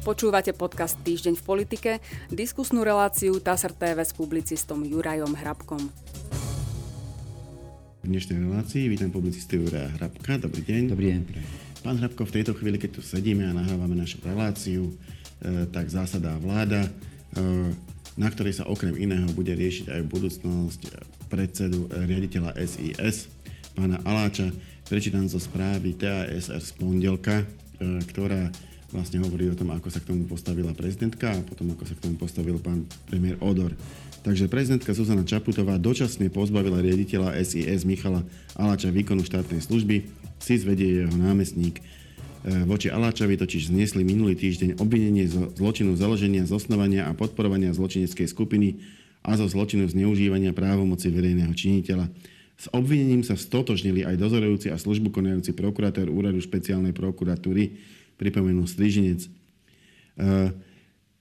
Počúvate podcast Týždeň v politike, diskusnú reláciu TASR TV s publicistom Jurajom Hrabkom. V dnešnej relácii vítam publicistu Juraja Hrabka. Dobrý deň. Dobrý deň. Pán Hrabko, v tejto chvíli, keď tu sedíme a nahrávame našu reláciu, e, tak zásadá vláda, e, na ktorej sa okrem iného bude riešiť aj budúcnosť predsedu e, riaditeľa SIS, pána Aláča. Prečítam zo správy TASR z pondelka, ktorá vlastne hovorí o tom, ako sa k tomu postavila prezidentka a potom ako sa k tomu postavil pán premiér Odor. Takže prezidentka Zuzana Čaputová dočasne pozbavila riaditeľa SIS Michala Aláča výkonu štátnej služby, si zvedie jeho námestník. E, voči Aláčovi totiž zniesli minulý týždeň obvinenie zo zločinu založenia, zosnovania a podporovania zločineckej skupiny a zo zločinu zneužívania právomoci verejného činiteľa. S obvinením sa stotožnili aj dozorujúci a službu konajúci prokurátor úradu špeciálnej prokuratúry, pripomenul Strižinec. E,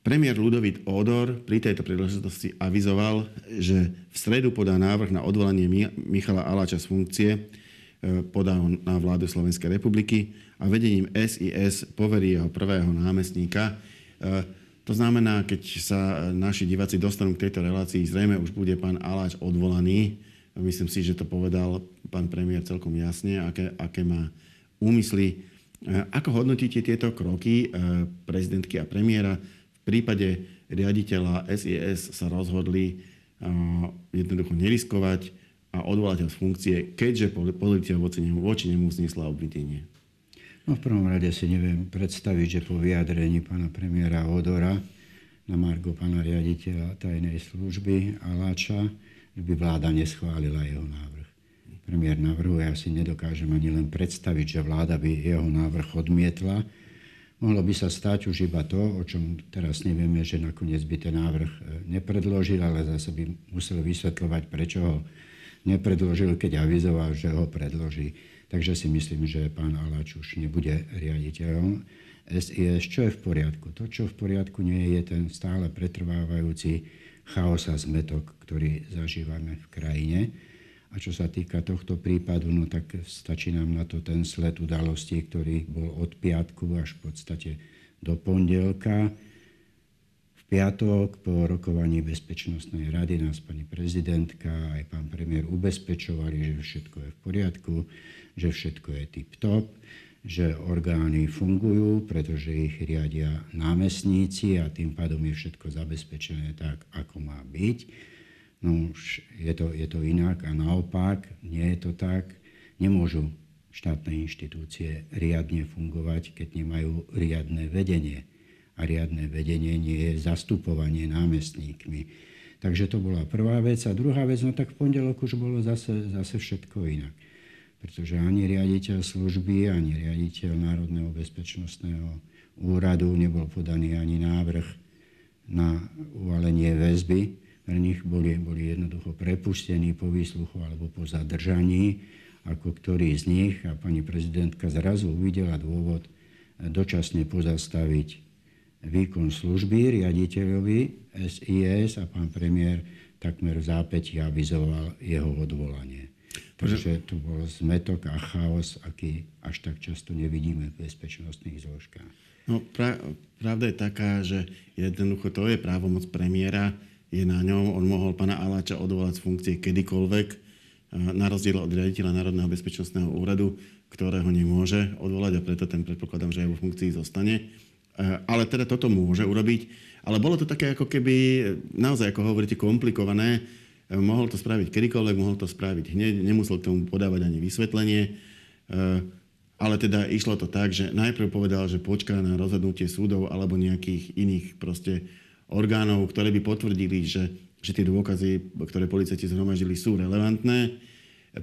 premiér Ludovít Odor pri tejto príležitosti avizoval, že v stredu podá návrh na odvolanie Michala Aláča z funkcie, e, podá ho na vládu Slovenskej republiky a vedením SIS poverí jeho prvého námestníka. E, to znamená, keď sa naši diváci dostanú k tejto relácii, zrejme už bude pán Aláč odvolaný. Myslím si, že to povedal pán premiér celkom jasne, aké, aké má úmysly ako hodnotíte tieto kroky eh, prezidentky a premiéra? V prípade riaditeľa SIS sa rozhodli eh, jednoducho neriskovať a odvolať ho z funkcie, keďže policia voči nemu, voči nemu zniesla obvinenie. No v prvom rade si neviem predstaviť, že po vyjadrení pána premiéra Odora na Margo pána riaditeľa tajnej služby Aláča, by vláda neschválila jeho návrh premiér navrhuje, ja si nedokážem ani len predstaviť, že vláda by jeho návrh odmietla. Mohlo by sa stať už iba to, o čom teraz nevieme, že nakoniec by ten návrh e, nepredložil, ale zase by musel vysvetľovať, prečo ho nepredložil, keď avizoval, že ho predloží. Takže si myslím, že pán Aláč už nebude riaditeľom SIS, čo je v poriadku. To, čo v poriadku nie je, ten stále pretrvávajúci chaos a zmetok, ktorý zažívame v krajine. A čo sa týka tohto prípadu, no tak stačí nám na to ten sled udalostí, ktorý bol od piatku až v podstate do pondelka. V piatok po rokovaní Bezpečnostnej rady nás pani prezidentka aj pán premiér ubezpečovali, že všetko je v poriadku, že všetko je tip-top, že orgány fungujú, pretože ich riadia námestníci a tým pádom je všetko zabezpečené tak, ako má byť No už je to, je to inak a naopak, nie je to tak. Nemôžu štátne inštitúcie riadne fungovať, keď nemajú riadne vedenie. A riadne vedenie nie je zastupovanie námestníkmi. Takže to bola prvá vec. A druhá vec, no tak v pondelok už bolo zase, zase všetko inak. Pretože ani riaditeľ služby, ani riaditeľ Národného bezpečnostného úradu nebol podaný ani návrh na uvalenie väzby pre nich boli, boli jednoducho prepustení po výsluchu alebo po zadržaní, ako ktorý z nich a pani prezidentka zrazu uvidela dôvod dočasne pozastaviť výkon služby riaditeľovi SIS a pán premiér takmer v zápäti avizoval jeho odvolanie. Takže tu bol zmetok a chaos, aký až tak často nevidíme v bezpečnostných zložkách. No, pra, pravda je taká, že jednoducho to je právomoc premiéra je na ňom. On mohol pána Aláča odvolať z funkcie kedykoľvek, na rozdiel od riaditeľa Národného bezpečnostného úradu, ktorého nemôže odvolať a preto ten predpokladám, že aj vo funkcii zostane. Ale teda toto môže urobiť. Ale bolo to také ako keby, naozaj ako hovoríte, komplikované. Mohol to spraviť kedykoľvek, mohol to spraviť hneď, nemusel k tomu podávať ani vysvetlenie. Ale teda išlo to tak, že najprv povedal, že počká na rozhodnutie súdov alebo nejakých iných proste orgánov, ktoré by potvrdili, že, že tie dôkazy, ktoré policajti zhromaždili, sú relevantné.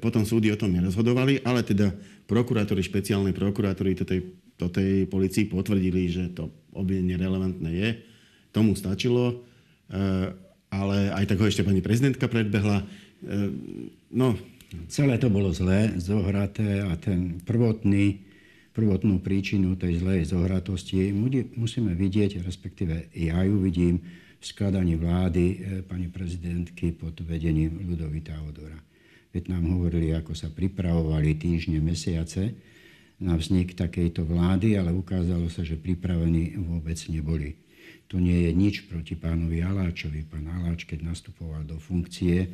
Potom súdy o tom nerozhodovali, ale teda prokurátori, špeciálnej prokurátori do tej, do tej policii potvrdili, že to obvinenie relevantné je. Tomu stačilo, eh, ale aj tak ho ešte pani prezidentka predbehla. Eh, no. Celé to bolo zlé, zohraté a ten prvotný prvotnú príčinu tej zlej zohratosti musíme vidieť, respektíve ja ju vidím v skladaní vlády e, pani prezidentky pod vedením Ludovita Odora. Veď nám hovorili, ako sa pripravovali týždne, mesiace na vznik takejto vlády, ale ukázalo sa, že pripravení vôbec neboli. To nie je nič proti pánovi Aláčovi. Pán Aláč, keď nastupoval do funkcie,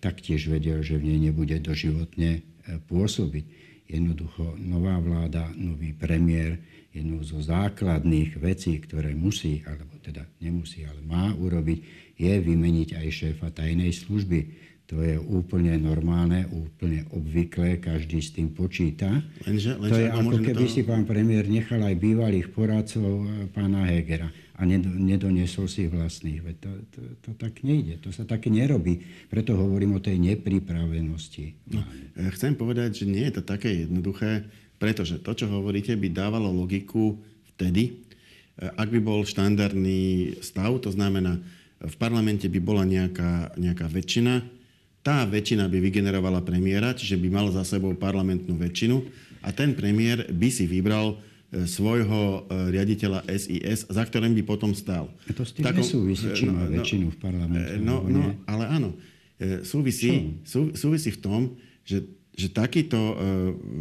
taktiež vedel, že v nej nebude doživotne e, pôsobiť. Jednoducho nová vláda, nový premiér, jednou zo základných vecí, ktoré musí, alebo teda nemusí, ale má urobiť, je vymeniť aj šéfa tajnej služby to je úplne normálne, úplne obvyklé, každý s tým počíta. Lenže, lenže, to je ako keby to... si pán premiér nechal aj bývalých poradcov e, pána Hegera a nedoniesol si vlastných. Veď to, to, to tak nejde, to sa tak nerobí. Preto hovorím o tej nepripravenosti. No, chcem povedať, že nie je to také jednoduché, pretože to, čo hovoríte, by dávalo logiku vtedy, e, ak by bol štandardný stav, to znamená, v parlamente by bola nejaká, nejaká väčšina, tá väčšina by vygenerovala premiéra, čiže by mal za sebou parlamentnú väčšinu a ten premiér by si vybral e, svojho e, riaditeľa SIS, za ktorým by potom stál. A to s tým Takom, nesúvisí, či no, má no, väčšinu v parlamente. No, no ale áno. E, súvisí, sú, súvisí v tom, že, že takýto uh,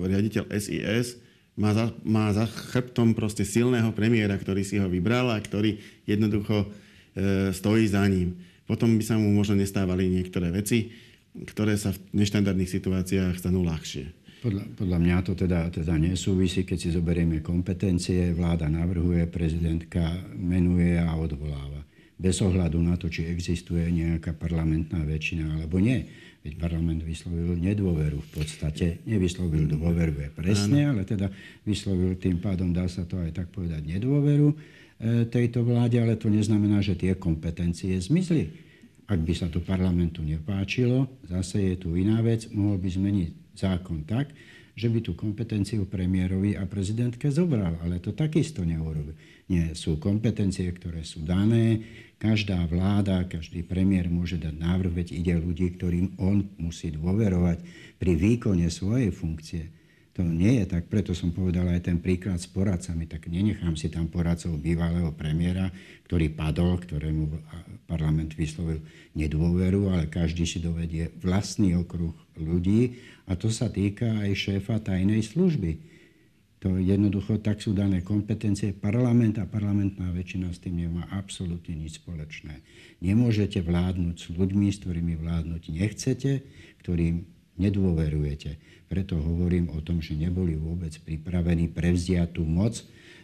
riaditeľ SIS má za, má za chrbtom proste silného premiéra, ktorý si ho vybral a ktorý jednoducho uh, stojí za ním. Potom by sa mu možno nestávali niektoré veci ktoré sa v neštandardných situáciách stanú ľahšie. Podľa, podľa mňa to teda, teda nesúvisí, keď si zoberieme kompetencie, vláda navrhuje, prezidentka menuje a odvoláva. Bez ohľadu na to, či existuje nejaká parlamentná väčšina alebo nie. Veď parlament vyslovil nedôveru v podstate. Nevyslovil dôveru je presne, ale teda vyslovil tým pádom, dá sa to aj tak povedať, nedôveru e, tejto vláde, ale to neznamená, že tie kompetencie zmizli. Ak by sa to parlamentu nepáčilo, zase je tu iná vec, mohol by zmeniť zákon tak, že by tú kompetenciu premiérovi a prezidentke zobral, ale to takisto neurobil. Nie, sú kompetencie, ktoré sú dané, každá vláda, každý premiér môže dať návrh, veď ide ľudí, ktorým on musí dôverovať pri výkone svojej funkcie. To nie je tak, preto som povedal aj ten príklad s poradcami, tak nenechám si tam poradcov bývalého premiéra, ktorý padol, ktorému parlament vyslovil nedôveru, ale každý si dovedie vlastný okruh ľudí a to sa týka aj šéfa tajnej služby. To jednoducho tak sú dané kompetencie. Parlament a parlamentná väčšina s tým nemá absolútne nič spoločné. Nemôžete vládnuť s ľuďmi, s ktorými vládnuť nechcete, ktorým nedôverujete. Preto hovorím o tom, že neboli vôbec pripravení prevziať tú moc,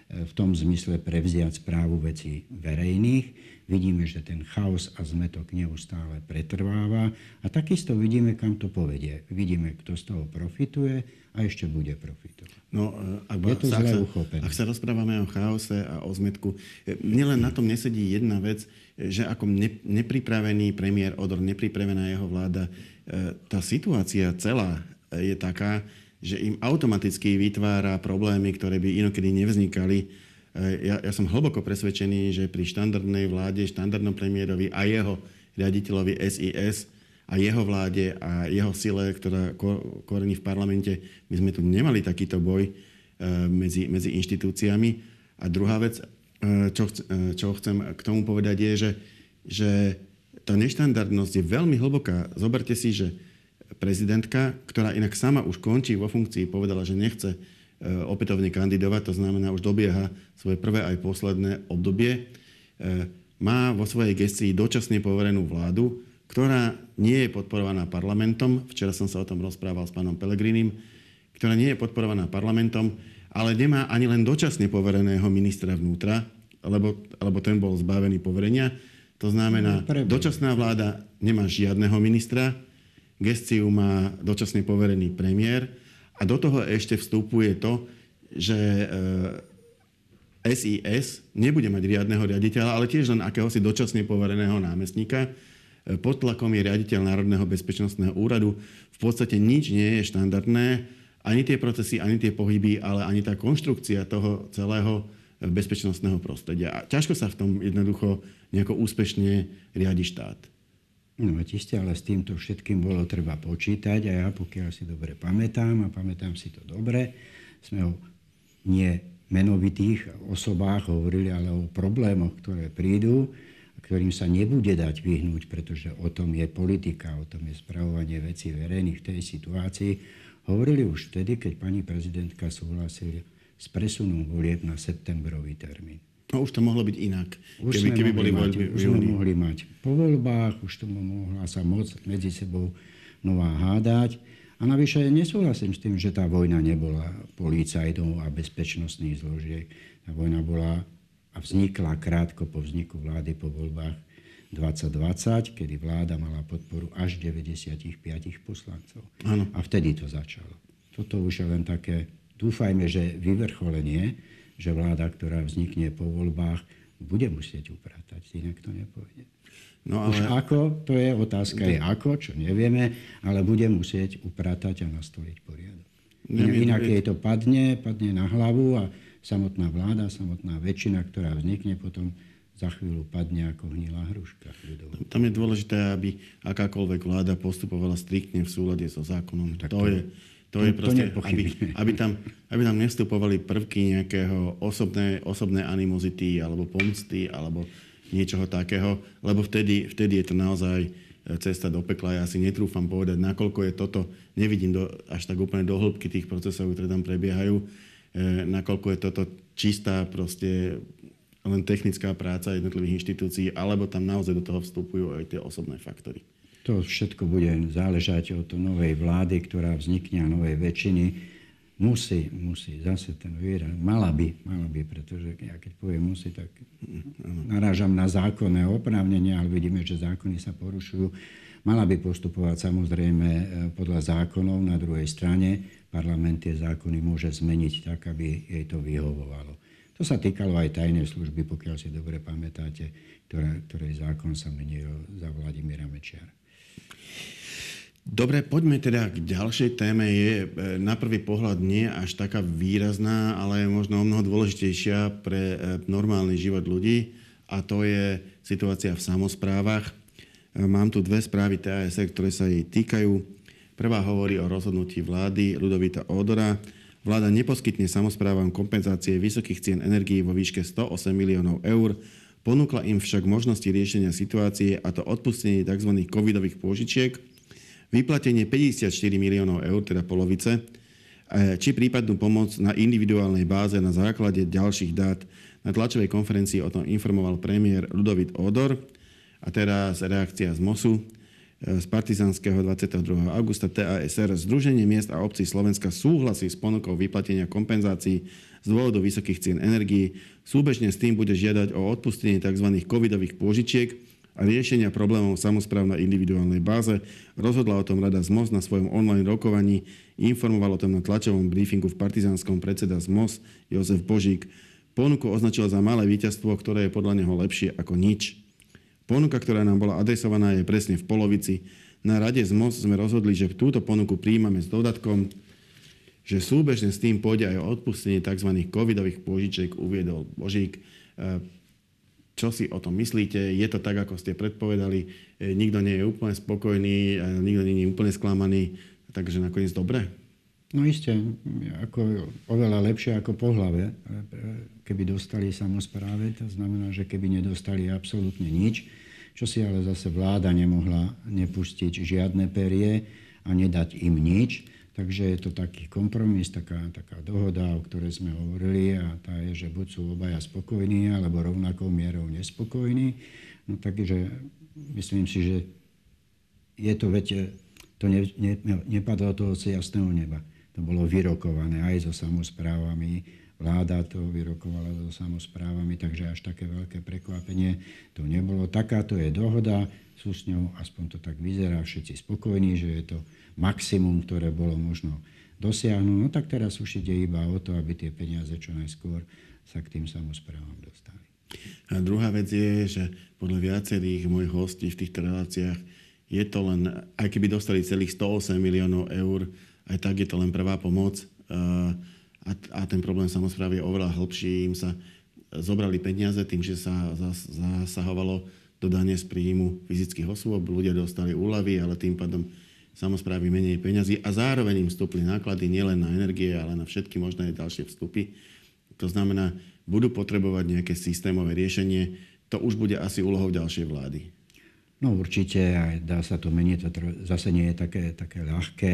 v tom zmysle prevziať správu vecí verejných. Vidíme, že ten chaos a zmetok neustále pretrváva a takisto vidíme, kam to povedie. Vidíme, kto z toho profituje a ešte bude profitovať. No, e, ak, Je to sa, zle uchopené. Ak sa rozprávame o chaose a o zmetku, e, nielen na tom nesedí jedna vec, že ako nepripravený premiér Odor, nepripravená jeho vláda, tá situácia celá je taká, že im automaticky vytvára problémy, ktoré by inokedy nevznikali. E, ja, ja som hlboko presvedčený, že pri štandardnej vláde, štandardnom premiérovi a jeho riaditeľovi SIS a jeho vláde a jeho sile, ktorá korení v parlamente, my sme tu nemali takýto boj e, medzi, medzi inštitúciami. A druhá vec, e, čo, čo chcem k tomu povedať, je, že, že tá neštandardnosť je veľmi hlboká. Zoberte si, že prezidentka, ktorá inak sama už končí vo funkcii, povedala, že nechce e, opätovne kandidovať, to znamená už dobieha svoje prvé aj posledné obdobie, e, má vo svojej gestii dočasne poverenú vládu, ktorá nie je podporovaná parlamentom, včera som sa o tom rozprával s pánom Pelegrinim, ktorá nie je podporovaná parlamentom, ale nemá ani len dočasne povereného ministra vnútra, lebo, lebo ten bol zbavený poverenia. To znamená, dočasná vláda nemá žiadneho ministra, gestiu má dočasne poverený premiér a do toho ešte vstupuje to, že SIS e, nebude mať riadneho riaditeľa, ale tiež len akéhosi dočasne povereného námestníka. E, pod tlakom je riaditeľ Národného bezpečnostného úradu. V podstate nič nie je štandardné, ani tie procesy, ani tie pohyby, ale ani tá konštrukcia toho celého bezpečnostného prostredia. A ťažko sa v tom jednoducho nejako úspešne riadi štát. No isté, ale s týmto všetkým bolo treba počítať a ja, pokiaľ si dobre pamätám, a pamätám si to dobre, sme o nie menovitých osobách hovorili, ale o problémoch, ktoré prídu, ktorým sa nebude dať vyhnúť, pretože o tom je politika, o tom je spravovanie vecí verejných v tej situácii. hovorili už vtedy, keď pani prezidentka súhlasila s presunom volieb na septembrový termín. No už to mohlo byť inak, už keby, keby boli mať, voľby Už sme mohli mať po voľbách, už to mohla sa moc medzi sebou nová hádať. A navyše nesúhlasím s tým, že tá vojna nebola policajtov a bezpečnostných zložiek. Tá vojna bola a vznikla krátko po vzniku vlády po voľbách 2020, kedy vláda mala podporu až 95 poslancov. Ano. A vtedy to začalo. Toto už je len také, dúfajme, že vyvrcholenie, že vláda, ktorá vznikne po voľbách, bude musieť upratať, inak to nepôjde. No ale... Už ako, to je otázka, je ako, čo nevieme, ale bude musieť upratať a nastoliť poriadok. Inak jej to padne, padne na hlavu a samotná vláda, samotná väčšina, ktorá vznikne potom, za chvíľu padne ako hnilá hruška. Tam je dôležité, aby akákoľvek vláda postupovala striktne v súlade so zákonom. Tak to, to je, to, je proste, to aby, aby, tam, aby tam nevstupovali prvky nejakého osobné, osobné animozity alebo pomsty alebo niečoho takého, lebo vtedy, vtedy je to naozaj e, cesta do pekla. Ja si netrúfam povedať, nakoľko je toto, nevidím do, až tak úplne do hĺbky tých procesov, ktoré tam prebiehajú, e, nakoľko je toto čistá proste len technická práca jednotlivých inštitúcií, alebo tam naozaj do toho vstupujú aj tie osobné faktory. To všetko bude záležať od novej vlády, ktorá vznikne a novej väčšiny. Musí, musí, zase ten výraz, mala by, mala by, pretože ja keď poviem musí, tak narážam na zákonné oprávnenie, ale vidíme, že zákony sa porušujú. Mala by postupovať samozrejme e, podľa zákonov. Na druhej strane parlament tie zákony môže zmeniť tak, aby jej to vyhovovalo. To sa týkalo aj tajnej služby, pokiaľ si dobre pamätáte, ktoré, ktorej zákon sa menil za Vladimíra Mečiara. Dobre, poďme teda k ďalšej téme. Je e, na prvý pohľad nie až taká výrazná, ale je možno o mnoho dôležitejšia pre e, normálny život ľudí a to je situácia v samozprávach. E, mám tu dve správy TASR, ktoré sa jej týkajú. Prvá hovorí o rozhodnutí vlády Ludovita Odora, Vláda neposkytne samozprávam kompenzácie vysokých cien energií vo výške 108 miliónov eur, ponúkla im však možnosti riešenia situácie a to odpustenie tzv. covidových pôžičiek, vyplatenie 54 miliónov eur, teda polovice, e, či prípadnú pomoc na individuálnej báze na základe ďalších dát. Na tlačovej konferencii o tom informoval premiér Ludovit Odor a teraz reakcia z MOSu z partizanského 22. augusta TASR Združenie miest a obcí Slovenska súhlasí s ponukou vyplatenia kompenzácií z dôvodu vysokých cien energií. Súbežne s tým bude žiadať o odpustenie tzv. covidových pôžičiek a riešenia problémov samozpráv na individuálnej báze. Rozhodla o tom Rada ZMOS na svojom online rokovaní. Informoval o tom na tlačovom briefingu v partizánskom predseda ZMOS Jozef Božík. Ponuku označil za malé víťazstvo, ktoré je podľa neho lepšie ako nič. Ponuka, ktorá nám bola adresovaná, je presne v polovici. Na rade z MOS sme rozhodli, že túto ponuku príjmame s dodatkom, že súbežne s tým pôjde aj odpustenie tzv. covidových pôžičiek, uviedol Božík. E, čo si o tom myslíte? Je to tak, ako ste predpovedali? E, nikto nie je úplne spokojný, nikto nie je úplne sklamaný, takže nakoniec dobre? No isté, ako, oveľa lepšie ako po hlave, keby dostali samozpráve, to znamená, že keby nedostali absolútne nič, čo si ale zase vláda nemohla nepustiť žiadne perie a nedať im nič. Takže je to taký kompromis, taká, taká dohoda, o ktorej sme hovorili a tá je, že buď sú obaja spokojní, alebo rovnakou mierou nespokojní. No takže myslím si, že je to, viete, to ne, ne, nepadlo toho jasného neba to bolo vyrokované aj so samozprávami. Vláda to vyrokovala so samozprávami, takže až také veľké prekvapenie to nebolo. Takáto je dohoda, sú s ňou, aspoň to tak vyzerá, všetci spokojní, že je to maximum, ktoré bolo možno dosiahnuť. No tak teraz už ide iba o to, aby tie peniaze čo najskôr sa k tým samozprávam dostali. A druhá vec je, že podľa viacerých mojich hostí v týchto reláciách je to len, aj keby dostali celých 108 miliónov eur, aj tak je to len prvá pomoc a, a ten problém samozprávy je oveľa hlbší. Im sa zobrali peniaze tým, že sa zasahovalo do dane z príjmu fyzických osôb, ľudia dostali úlavy, ale tým pádom samozprávy menej peňazí a zároveň im vstúpli náklady nielen na energie, ale na všetky možné ďalšie vstupy. To znamená, budú potrebovať nejaké systémové riešenie. To už bude asi úlohou ďalšej vlády. No určite, aj dá sa to meniť, to zase nie je také, také ľahké.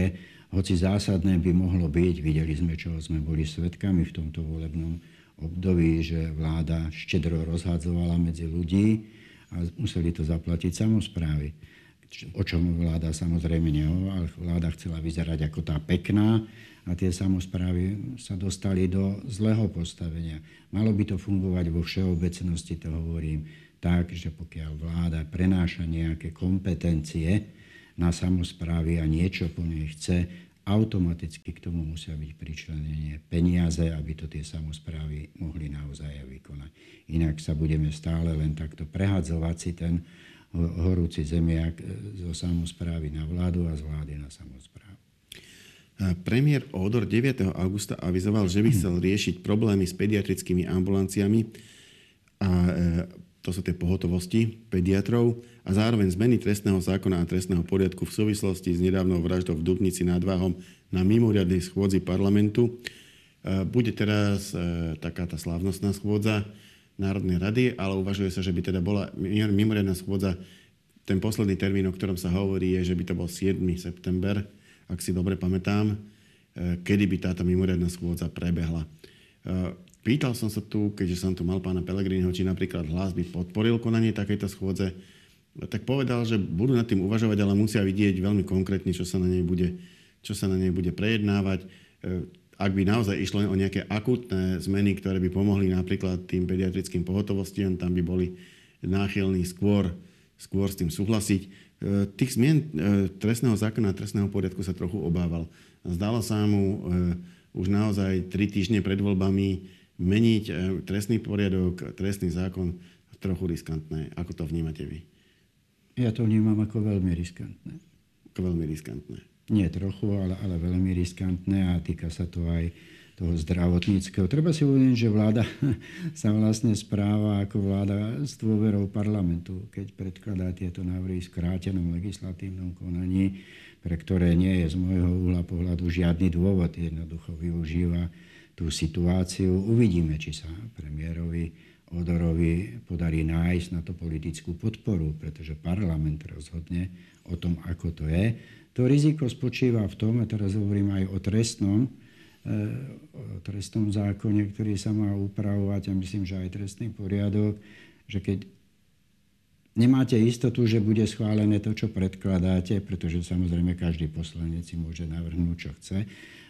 Hoci zásadné by mohlo byť, videli sme, čo sme boli svetkami v tomto volebnom období, že vláda štedro rozhádzovala medzi ľudí a museli to zaplatiť samozprávy. O čom vláda samozrejme nehovorila, vláda chcela vyzerať ako tá pekná a tie samozprávy sa dostali do zlého postavenia. Malo by to fungovať vo všeobecnosti, to hovorím tak, že pokiaľ vláda prenáša nejaké kompetencie na samozprávy a niečo po nej chce, automaticky k tomu musia byť pričlenenie peniaze, aby to tie samozprávy mohli naozaj vykonať. Inak sa budeme stále len takto prehadzovať si ten horúci zemiak zo samozprávy na vládu a z vlády na samozprávu. Premiér Odor 9. augusta avizoval, že by chcel riešiť problémy s pediatrickými ambulanciami a e, to sú tie pohotovosti pediatrov a zároveň zmeny trestného zákona a trestného poriadku v súvislosti s nedávnou vraždou v Dubnici nad Váhom na mimoriadnej schôdzi parlamentu. E, bude teraz e, taká tá slávnostná schôdza Národnej rady, ale uvažuje sa, že by teda bola mimoriadná schôdza. Ten posledný termín, o ktorom sa hovorí, je, že by to bol 7. september, ak si dobre pamätám, e, kedy by táto mimoriadná schôdza prebehla. Pýtal som sa tu, keďže som tu mal pána Pelegriniho, či napríklad hlas by podporil konanie takejto schôdze, tak povedal, že budú nad tým uvažovať, ale musia vidieť veľmi konkrétne, čo sa na nej bude, čo sa na nej bude prejednávať. E, ak by naozaj išlo o nejaké akutné zmeny, ktoré by pomohli napríklad tým pediatrickým pohotovostiam, tam by boli náchylní skôr, skôr s tým súhlasiť. E, tých zmien e, trestného zákona a trestného poriadku sa trochu obával. Zdalo sa mu už naozaj tri týždne pred voľbami meniť eh, trestný poriadok, trestný zákon trochu riskantné. Ako to vnímate vy? Ja to vnímam ako veľmi riskantné. Ako veľmi riskantné. Nie trochu, ale, ale veľmi riskantné a týka sa to aj toho zdravotníckého. Treba si uvedomiť, že vláda sa vlastne správa ako vláda s dôverou parlamentu, keď predkladá tieto návrhy v skrátenom legislatívnom konaní, pre ktoré nie je z môjho uhla pohľadu žiadny dôvod. Jednoducho využíva tú situáciu. Uvidíme, či sa premiérovi Odorovi podarí nájsť na to politickú podporu, pretože parlament rozhodne o tom, ako to je. To riziko spočíva v tom, a teraz hovorím aj o trestnom, eh, o trestnom zákone, ktorý sa má upravovať, a myslím, že aj trestný poriadok, že keď nemáte istotu, že bude schválené to, čo predkladáte, pretože samozrejme každý poslanec si môže navrhnúť, čo chce,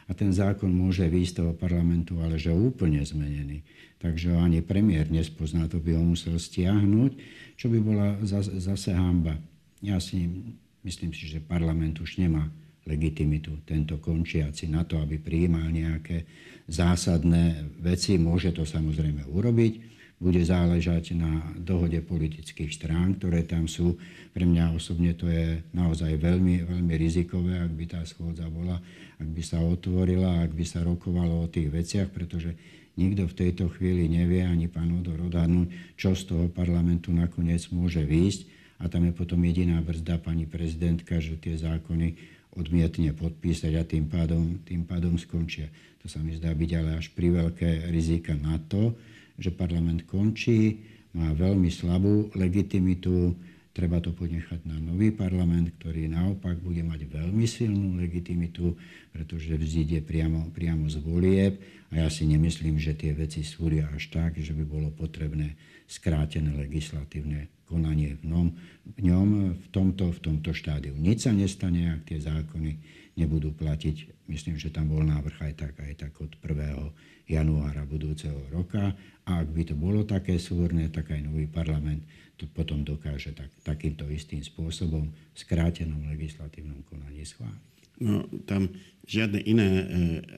a ten zákon môže výjsť toho parlamentu, ale že úplne zmenený. Takže ani premiér nespozná, to by ho musel stiahnuť, čo by bola zase hamba. Ja si myslím si, že parlament už nemá legitimitu tento končiaci na to, aby prijímal nejaké zásadné veci. Môže to samozrejme urobiť, bude záležať na dohode politických strán, ktoré tam sú. Pre mňa osobne to je naozaj veľmi, veľmi rizikové, ak by tá schôdza bola, ak by sa otvorila, ak by sa rokovalo o tých veciach, pretože nikto v tejto chvíli nevie, ani pán Odor odhadnúť, čo z toho parlamentu nakoniec môže výjsť. A tam je potom jediná brzda pani prezidentka, že tie zákony odmietne podpísať a tým pádom, tým pádom skončia. To sa mi zdá byť ale až pri veľké rizika na to, že parlament končí, má veľmi slabú legitimitu, treba to ponechať na nový parlament, ktorý naopak bude mať veľmi silnú legitimitu, pretože vzíde priamo, priamo z volieb a ja si nemyslím, že tie veci súria až tak, že by bolo potrebné skrátené legislatívne konanie v, nom, v ňom v tomto, v tomto štádiu. Nič sa nestane, ak tie zákony nebudú platiť. Myslím, že tam bol návrh aj tak, aj tak od 1. januára budúceho roka a ak by to bolo také súrne, tak aj nový parlament to potom dokáže tak, takýmto istým spôsobom v skrátenom legislatívnom konaní schváliť. No, tam žiadne iné e,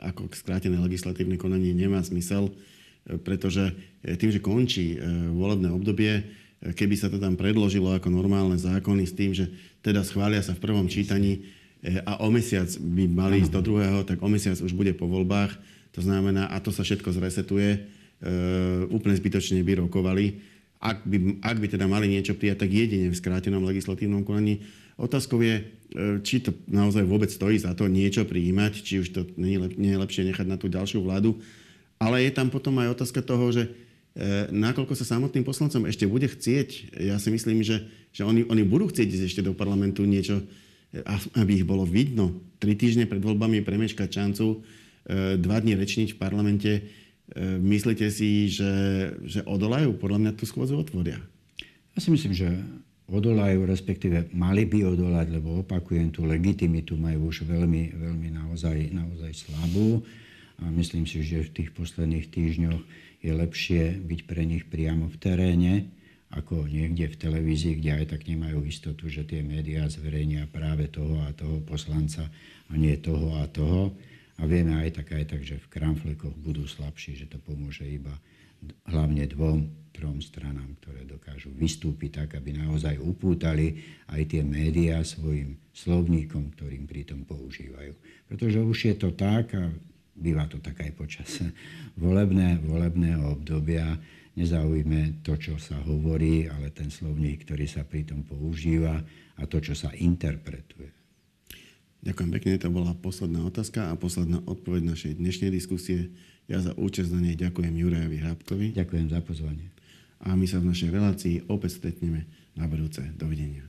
ako skrátené legislatívne konanie nemá zmysel, e, pretože e, tým, že končí volebné obdobie, keby sa to tam predložilo ako normálne zákony s tým, že teda schvália sa v prvom čítaní a o mesiac by mali ísť do druhého, tak o mesiac už bude po voľbách. To znamená, a to sa všetko zresetuje, E, úplne zbytočne by rokovali. Ak by, ak by teda mali niečo prijať, tak jedine v skrátenom legislatívnom konaní. Otázkou je, e, či to naozaj vôbec stojí za to niečo prijímať, či už to nie je, nie je lepšie nechať na tú ďalšiu vládu. Ale je tam potom aj otázka toho, že nakoľko sa samotným poslancom ešte bude chcieť, ja si myslím, že, že oni, oni budú chcieť ísť ešte do parlamentu niečo, aby ich bolo vidno. Tri týždne pred voľbami premeškať šancu, e, dva dní rečniť v parlamente. E, myslíte si, že, že odolajú? Podľa mňa tú schôdzu otvoria. Ja si myslím, že odolajú, respektíve mali by odolať, lebo opakujem, tú legitimitu majú už veľmi, veľmi naozaj, naozaj slabú. A myslím si, že v tých posledných týždňoch je lepšie byť pre nich priamo v teréne, ako niekde v televízii, kde aj tak nemajú istotu, že tie médiá zverejnia práve toho a toho poslanca a nie toho a toho. A vieme aj tak, aj tak, že v kramflekoch budú slabší, že to pomôže iba hlavne dvom, trom stranám, ktoré dokážu vystúpiť tak, aby naozaj upútali aj tie médiá svojim slovníkom, ktorým pritom používajú. Pretože už je to tak, a býva to tak aj počas volebné, volebného obdobia, nezaujme to, čo sa hovorí, ale ten slovník, ktorý sa pri tom používa a to, čo sa interpretuje. Ďakujem pekne, to bola posledná otázka a posledná odpoveď našej dnešnej diskusie. Ja za účasť na nej ďakujem Jurajovi Hrábkovi. Ďakujem za pozvanie. A my sa v našej relácii opäť stretneme na budúce. Dovidenia.